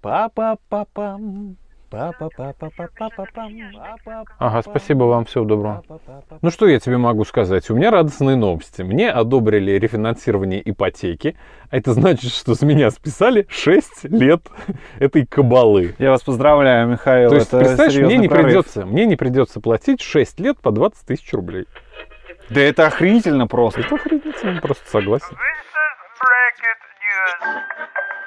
Па-па-па-пам. Ага, спасибо вам, всего доброго. Ну что я тебе могу сказать? У меня радостные новости. Мне одобрили рефинансирование ипотеки. А это значит, что с меня списали 6 лет этой кабалы. Я вас поздравляю, Михаил. То есть, это представляешь, мне не, прорыв. придется, мне не придется платить 6 лет по 20 тысяч рублей. Да это охренительно просто. Это охренительно, просто согласен. This is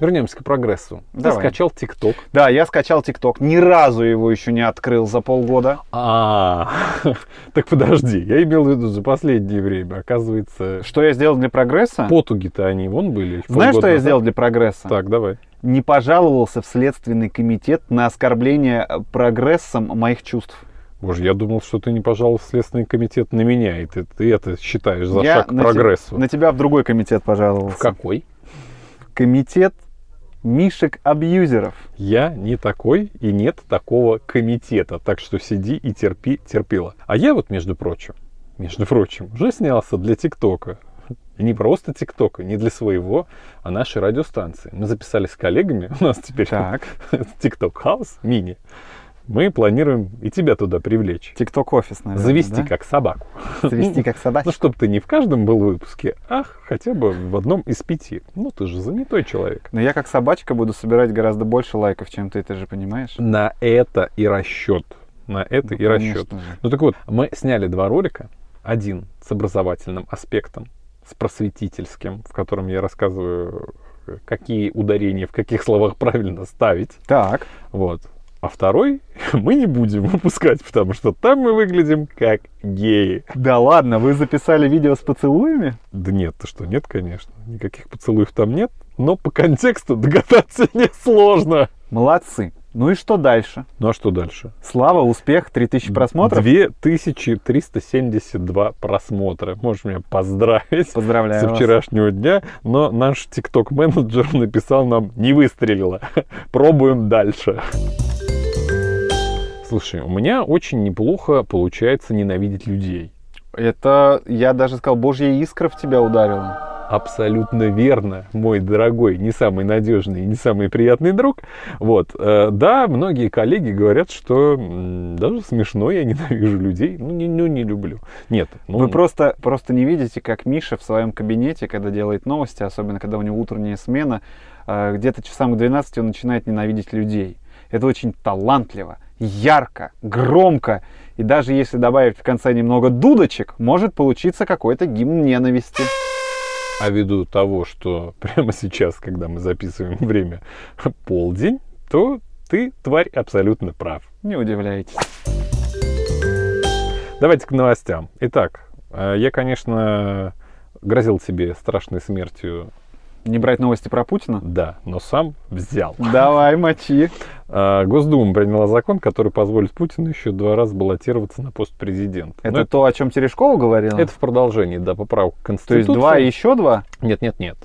Вернемся к прогрессу. Ты Давай. скачал ТикТок. Да, я скачал ТикТок. Ни разу его еще не открыл за полгода. А, так подожди, я имел в виду за последнее время. Оказывается, Что я сделал для прогресса? потуги-то они вон были. Знаешь, что я сделал для прогресса? Так, давай. Не пожаловался в Следственный комитет на оскорбление э, прогрессом моих чувств. Боже, я думал, что ты не пожаловал в Следственный комитет на меня, и ты, ты это считаешь за Я шаг к прогрессу. На тебя в другой комитет пожаловался. В какой? Комитет Мишек-абьюзеров. Я не такой, и нет такого комитета, так что сиди и терпи, терпила. А я вот, между прочим, между прочим, уже снялся для ТикТока. И не просто ТикТока, не для своего, а нашей радиостанции. Мы записали с коллегами, у нас теперь. ТикТок Хаус мини. Мы планируем и тебя туда привлечь. Тикток офис, наверное. Завести да? как собаку. Завести как Ну, собачку. чтобы ты не в каждом был выпуске, а хотя бы в одном из пяти. Ну, ты же занятой человек. Но я как собачка буду собирать гораздо больше лайков, чем ты, ты же понимаешь? На это и расчет. На это Ну, и расчет. же. Ну так вот, мы сняли два ролика. Один с образовательным аспектом, с просветительским, в котором я рассказываю, какие ударения в каких словах правильно ставить. Так. Вот. А второй мы не будем выпускать, потому что там мы выглядим как геи. Да ладно, вы записали видео с поцелуями? Да нет, ты что, нет, конечно. Никаких поцелуев там нет. Но по контексту догадаться несложно. Молодцы. Ну и что дальше? Ну а что дальше? Слава, успех, 3000 просмотров? 2372 просмотра. Можешь меня поздравить Поздравляю со вас. вчерашнего дня. Но наш тикток-менеджер написал нам, не выстрелило. Пробуем дальше. Слушай, у меня очень неплохо получается ненавидеть людей. Это, я даже сказал, божья искра в тебя ударила. Абсолютно верно, мой дорогой, не самый надежный и не самый приятный друг. Вот, э, да, многие коллеги говорят, что даже смешно, я ненавижу людей, ну не, ну, не люблю. Нет, ну, Вы просто, просто не видите, как Миша в своем кабинете, когда делает новости, особенно когда у него утренняя смена, э, где-то часам к 12 он начинает ненавидеть людей. Это очень талантливо, ярко, громко. И даже если добавить в конце немного дудочек, может получиться какой-то гимн ненависти. а ввиду того, что прямо сейчас, когда мы записываем время полдень, то ты, тварь, абсолютно прав. Не удивляйтесь. Давайте к новостям. Итак, э, я, конечно, грозил себе страшной смертью, Не брать новости про Путина? да, но сам взял. Давай, мочи. А, Госдума приняла закон, который позволит Путину еще два раза баллотироваться на пост президента. Это Но то, о чем Терешкова говорила? это в продолжении, да, поправок к То есть Конституции. два и еще два? Нет, нет, нет.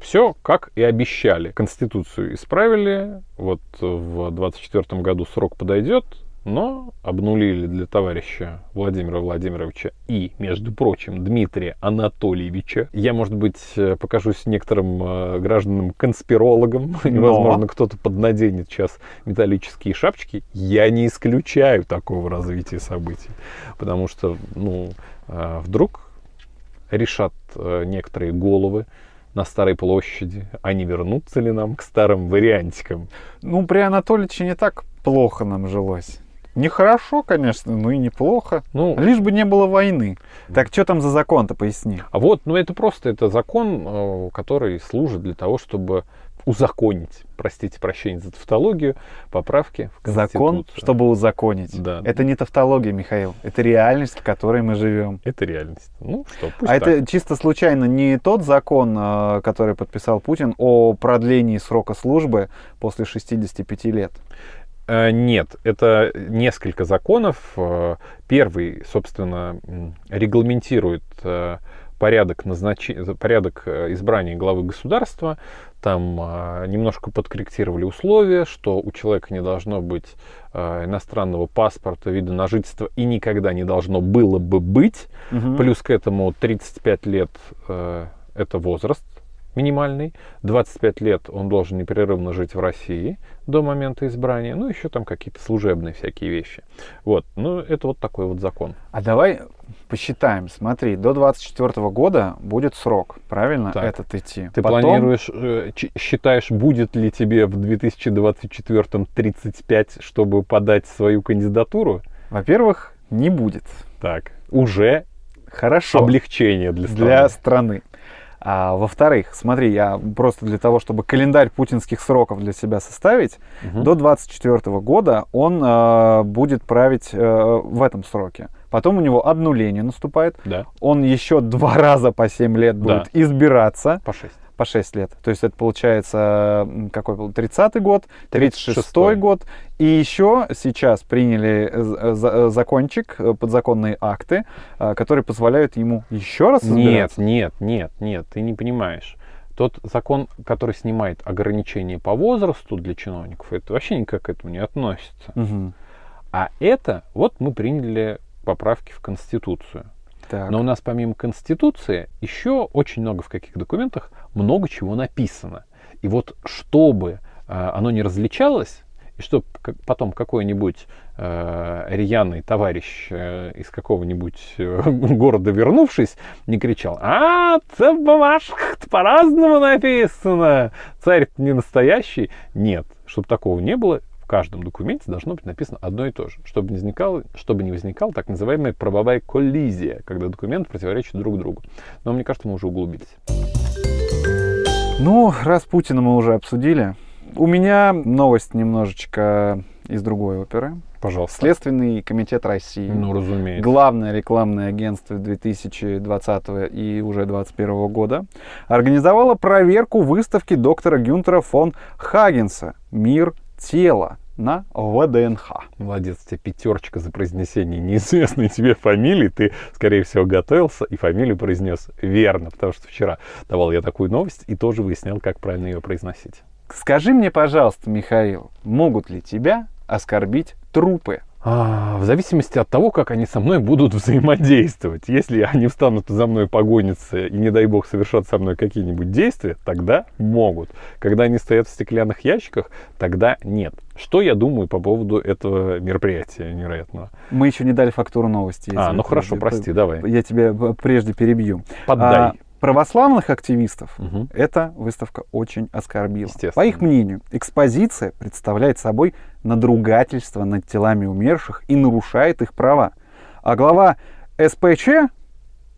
Все, как и обещали. Конституцию исправили. Вот в 24 году срок подойдет, но обнулили для товарища Владимира Владимировича и, между прочим, Дмитрия Анатольевича. Я, может быть, э, покажусь некоторым э, гражданам конспирологам, Но. возможно, кто-то поднаденет сейчас металлические шапочки. Я не исключаю такого развития событий, потому что, ну, э, вдруг решат некоторые головы на Старой площади, а не вернуться ли нам к старым вариантикам. Ну, при Анатольевиче не так плохо нам жилось. Нехорошо, конечно, но и неплохо. Ну, Лишь бы не было войны. Так что там за закон-то, поясни. а вот, ну это просто это закон, э, который служит для того, чтобы узаконить, простите прощения за тавтологию, поправки в Закон, чтобы узаконить. Да. Это не тавтология, Михаил. Это реальность, в которой мы живем. Это реальность. Ну что, пусть а так. это чисто случайно не тот закон, э, который подписал Путин о продлении срока службы после 65 лет. Э, Нет, это несколько законов. Э, Первый, собственно, регламентирует э, порядок, назнач... порядок избрания главы государства, там немножко подкорректировали условия, что у человека не должно быть иностранного паспорта, вида на жительство и никогда не должно было бы быть. Мгм. Плюс к этому 35 лет это возраст минимальный, 25 лет он должен непрерывно жить в России до момента избрания, ну еще там какие-то служебные всякие вещи. Вот, ну это вот такой вот закон. А давай посчитаем. Смотри, до 24 года будет срок, правильно, Так. этот идти. Ты Потом- планируешь, э, считаешь, будет ли тебе в 2024 35, чтобы подать свою кандидатуру? Во-первых, не будет. Так, уже Хорошо. облегчение для страны. для страны. А, во-вторых, смотри, я просто для того, чтобы календарь путинских сроков для себя составить, Мгм. до 24 года он э, будет править э, в этом сроке. Потом у него обнуление наступает. Да, Он еще два раза по 7 лет Да. будет избираться по 6. По 6 лет. То есть это получается, какой был, 30-й год, 36-й 36-й. год. И еще сейчас приняли э, за- э, закончик, э, подзаконные акты, э, которые позволяют ему еще раз Нет, избираться. нет, нет, нет, ты не понимаешь. Тот закон, который снимает ограничения по возрасту для чиновников, это вообще никак к этому не относится. Мгм. А это, вот мы приняли поправки в Конституцию. Так. Но у нас помимо Конституции еще очень много в каких документах много чего написано. И вот чтобы а, оно не различалось, и чтобы потом какой-нибудь э, рьяный товарищ э, из какого-нибудь э, города вернувшись, не кричал, а, це в бумажках по-разному написано, царь не настоящий. Нет, чтобы такого не было, каждом документе должно быть написано одно и то же, чтобы не возникало, чтобы не возникала так называемая правовая коллизия, когда документы противоречат друг другу. Но мне кажется, мы уже углубились. Ну, раз Путина мы уже обсудили, у меня новость немножечко из другой оперы. Пожалуйста. Следственный комитет России. Ну, разумеется. Главное рекламное агентство 2020 и уже 2021 года организовало проверку выставки доктора Гюнтера фон Хагенса «Мир тела» на ВДНХ. Молодец, у тебя пятерочка за произнесение неизвестной тебе фамилии. Ты, скорее всего, готовился и фамилию произнес верно, потому что вчера давал я такую новость и тоже выяснял, как правильно ее произносить. Скажи мне, пожалуйста, Михаил, могут ли тебя оскорбить трупы? А, в зависимости от того, как они со мной будут взаимодействовать. Если они встанут за мной погониться и, не дай бог, совершат со мной какие-нибудь действия, тогда могут. Когда они стоят в стеклянных ящиках, тогда нет. Что я думаю по поводу этого мероприятия невероятного? Мы еще не дали фактуру новости. А, ну хорошо, прости, давай. Я тебя прежде перебью. Поддай. А, православных активистов Мгм. эта выставка очень оскорбила. По их мнению, экспозиция представляет собой надругательство над телами умерших и нарушает их права. А глава СПЧ,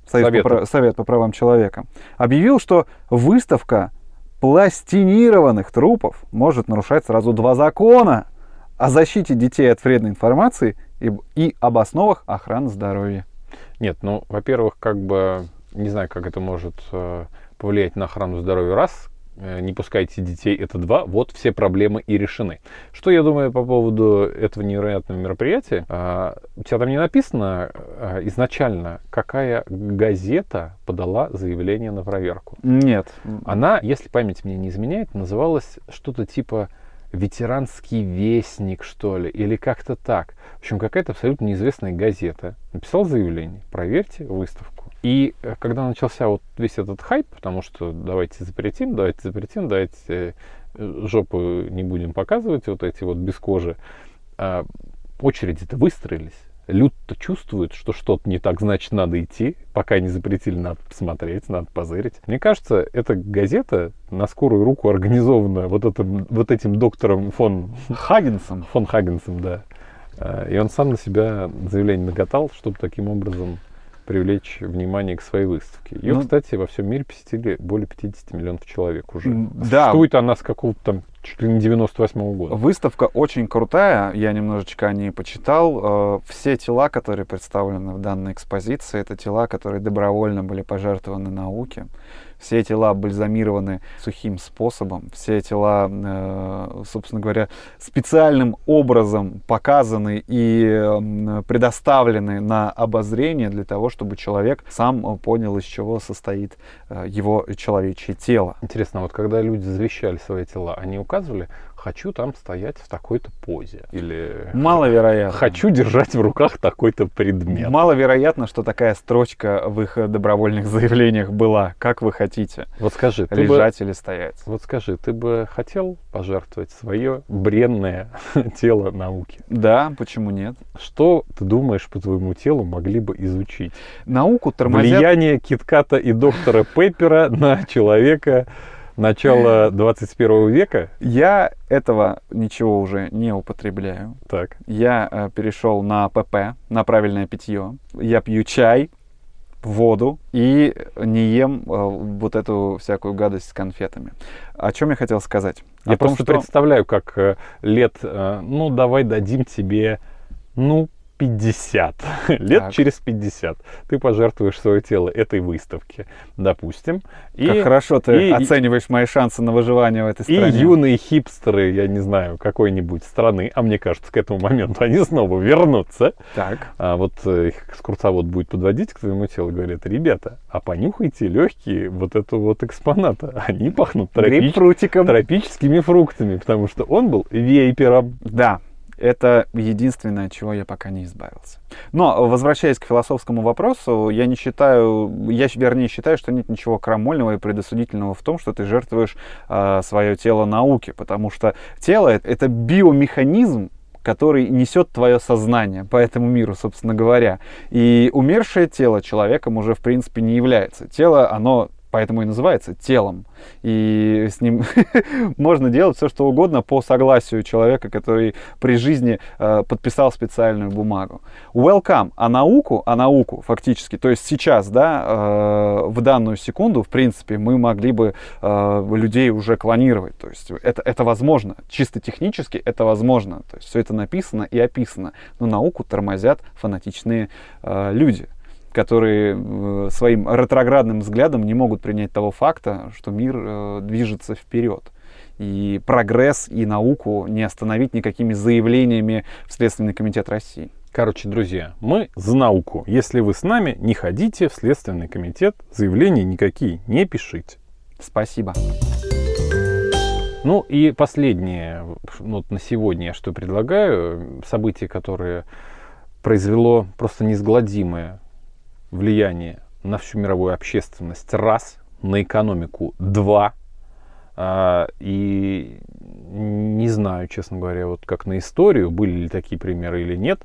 Союз Совета. по, Совет по правам человека, объявил, что выставка пластинированных трупов может нарушать сразу два закона о защите детей от вредной информации и, и об основах охраны здоровья. Нет, ну, во-первых, как бы, не знаю, как это может э, повлиять на охрану здоровья, раз, э, не пускайте детей, это два, вот все проблемы и решены. Что я думаю по поводу этого невероятного мероприятия? А, у тебя там не написано а, изначально, какая газета подала заявление на проверку? Нет. Она, если память мне не изменяет, называлась что-то типа ветеранский вестник, что ли, или как-то так. В общем, какая-то абсолютно неизвестная газета написала заявление, проверьте выставку. И э, когда начался вот весь этот хайп, потому что давайте запретим, давайте запретим, давайте э, жопу не будем показывать, вот эти вот без кожи, а, очереди-то выстроились. Люд-то чувствует, что что-то не так, значит, надо идти. Пока не запретили, надо посмотреть, надо позырить. Мне кажется, эта газета на скорую руку организована вот, этим, вот этим доктором фон, Хагенсом. фон Хагенсом, да. А, И он сам на себя заявление наготал, чтобы таким образом привлечь внимание к своей выставке. Ее, Ну, кстати, во всем мире посетили более 50 миллионов человек уже. М, Да, Существует она с какого-то там чуть ли не 98 года. Выставка очень крутая, я немножечко о ней почитал. Э, Все тела, которые представлены в данной экспозиции, это тела, которые добровольно были пожертвованы науке. Все тела бальзамированы сухим способом, все тела, э, собственно говоря, специальным образом показаны и м, предоставлены на обозрение для того, чтобы человек сам э, понял, из чего состоит э, его человечье тело. Интересно, вот когда люди завещали свои тела, они указывали, хочу там стоять в такой-то позе. Или Маловероятно. хочу держать в руках такой-то предмет. Маловероятно, что такая строчка в их добровольных заявлениях была. Как вы хотите, Вот скажи, ты бы, лежать или стоять? вот скажи, ты бы хотел пожертвовать свое бренное тело науке? Да, почему нет? Что ты думаешь по твоему телу могли бы изучить? Науку тормозят... Влияние Китката и доктора Пеппера на человека начала 21 века? Я этого ничего уже не употребляю. Так. Я э, перешел на ПП, на правильное питье. Я пью чай, воду и не ем э, вот эту всякую гадость с конфетами. О чем я хотел сказать? Я О том, просто что- представляю, как э, лет, э, ну, давай дадим тебе, ну, 50. лет Так. через 50. Ты пожертвуешь свое тело этой выставке, допустим. И, Как хорошо ты и- оцениваешь мои шансы на выживание в этой и стране. юные хипстеры, я не знаю, какой-нибудь страны, а мне кажется, к этому моменту они снова вернутся. Так. А вот э, их экскурсовод будет подводить к твоему телу и говорит, ребята, а понюхайте легкие вот этого вот экспоната. Они пахнут тропич- тропическими фруктами, потому что он был вейпером. Да, это единственное, от чего я пока не избавился. Но, возвращаясь к философскому вопросу, я не считаю, я вернее считаю, что нет ничего крамольного и предосудительного в том, что ты жертвуешь свое тело науке, потому что тело это биомеханизм, который несет твое сознание по этому миру, собственно говоря. И умершее тело человеком уже, в принципе, не является. Тело, оно поэтому и называется телом. И с ним можно делать все, что угодно по согласию человека, который при жизни э, подписал специальную бумагу. Welcome. А науку, а науку фактически, то есть сейчас, да, э, в данную секунду, в принципе, мы могли бы э, людей уже клонировать. То есть это, это возможно. Чисто технически это возможно. То есть все это написано и описано. Но науку тормозят фанатичные э, люди которые э, своим ретроградным взглядом не могут принять того факта, что мир э, движется вперед. И прогресс и науку не остановить никакими заявлениями в Следственный комитет России. Короче, друзья, мы за науку. Если вы с нами, не ходите в Следственный комитет, заявления никакие не пишите. Спасибо. Ну и последнее, вот на сегодня я что предлагаю, событие, которое произвело просто неизгладимое влияние на всю мировую общественность, раз, на экономику, два, а, и не знаю, честно говоря, вот как на историю, были ли такие примеры или нет,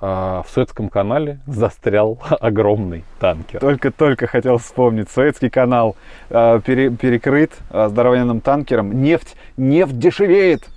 а, в Суэцком канале застрял огромный танкер. Только-только хотел вспомнить. Советский канал э, пере- перекрыт э, здоровенным танкером. Нефть, нефть дешевеет.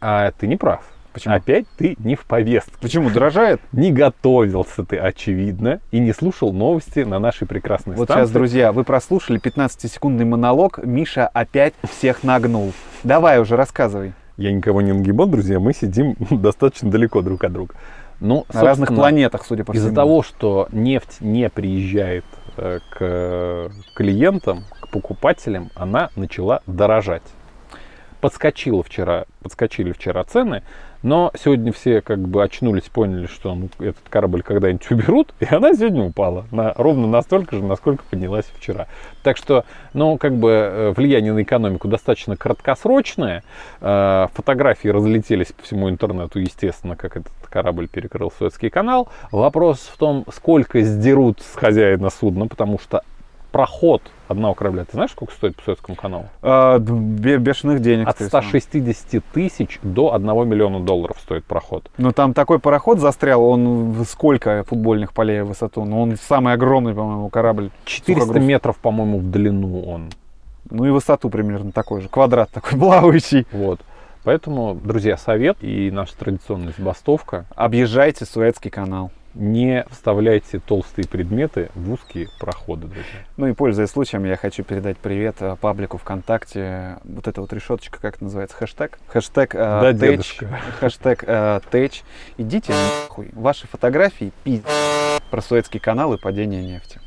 А ты не прав. Почему? Опять ты не в повестке. Почему? Дорожает? Не готовился ты, очевидно, и не слушал новости на нашей прекрасной Вот станции. сейчас, друзья, вы прослушали 15-секундный монолог. Миша опять всех нагнул. Давай уже, рассказывай. Я никого не нагибал, друзья, мы сидим достаточно далеко друг от друга. Ну, На разных планетах, судя по Из-за всему. того, что нефть не приезжает э, к клиентам, к покупателям, она начала дорожать. Подскочила вчера, подскочили вчера цены, но сегодня все как бы очнулись, поняли, что ну, этот корабль когда-нибудь уберут, и она сегодня упала на, ровно настолько же, насколько поднялась вчера. Так что, ну, как бы э, влияние на экономику достаточно краткосрочное. Э, Фотографии разлетелись по всему интернету, естественно, как этот корабль перекрыл Суэцкий канал. Вопрос в том, сколько сдерут с хозяина судна, потому что проход одного корабля, ты знаешь, сколько стоит по Суэцкому каналу? А, бешеных денег. От скорее всего. 160 тысяч до 1 миллиона долларов стоит проход. Ну там такой пароход застрял, он в сколько футбольных полей в высоту? Ну он самый огромный, по-моему, корабль. 400 Сухогруз. метров, по-моему, в длину он. Ну и высоту примерно такой же, квадрат такой плавающий. Вот. Поэтому, друзья, совет и наша традиционная забастовка. Объезжайте Суэцкий канал. Не вставляйте толстые предметы в узкие проходы, друзья. Ну и пользуясь случаем, я хочу передать привет э, паблику ВКонтакте. Вот эта вот решеточка, как называется, хэштег? Хэштег э, Да, тэч. дедушка. Хэштег э, тэч. Идите нахуй. Ваши фотографии пи*** про Суэцкий канал и падение нефти.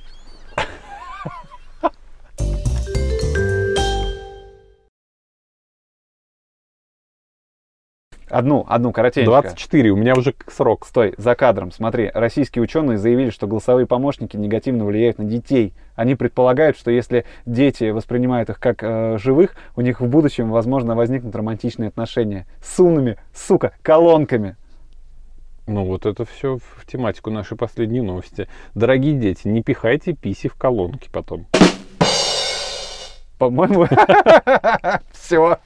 Одну, одну коротенько. 24, у меня уже срок. Стой, за кадром, смотри. Российские ученые заявили, что голосовые помощники негативно влияют на детей. Они предполагают, что если дети воспринимают их как э, живых, у них в будущем, возможно, возникнут романтичные отношения с умными, сука, колонками. Ну вот это все в тематику нашей последней новости. Дорогие дети, не пихайте писи в колонки потом. По-моему, все.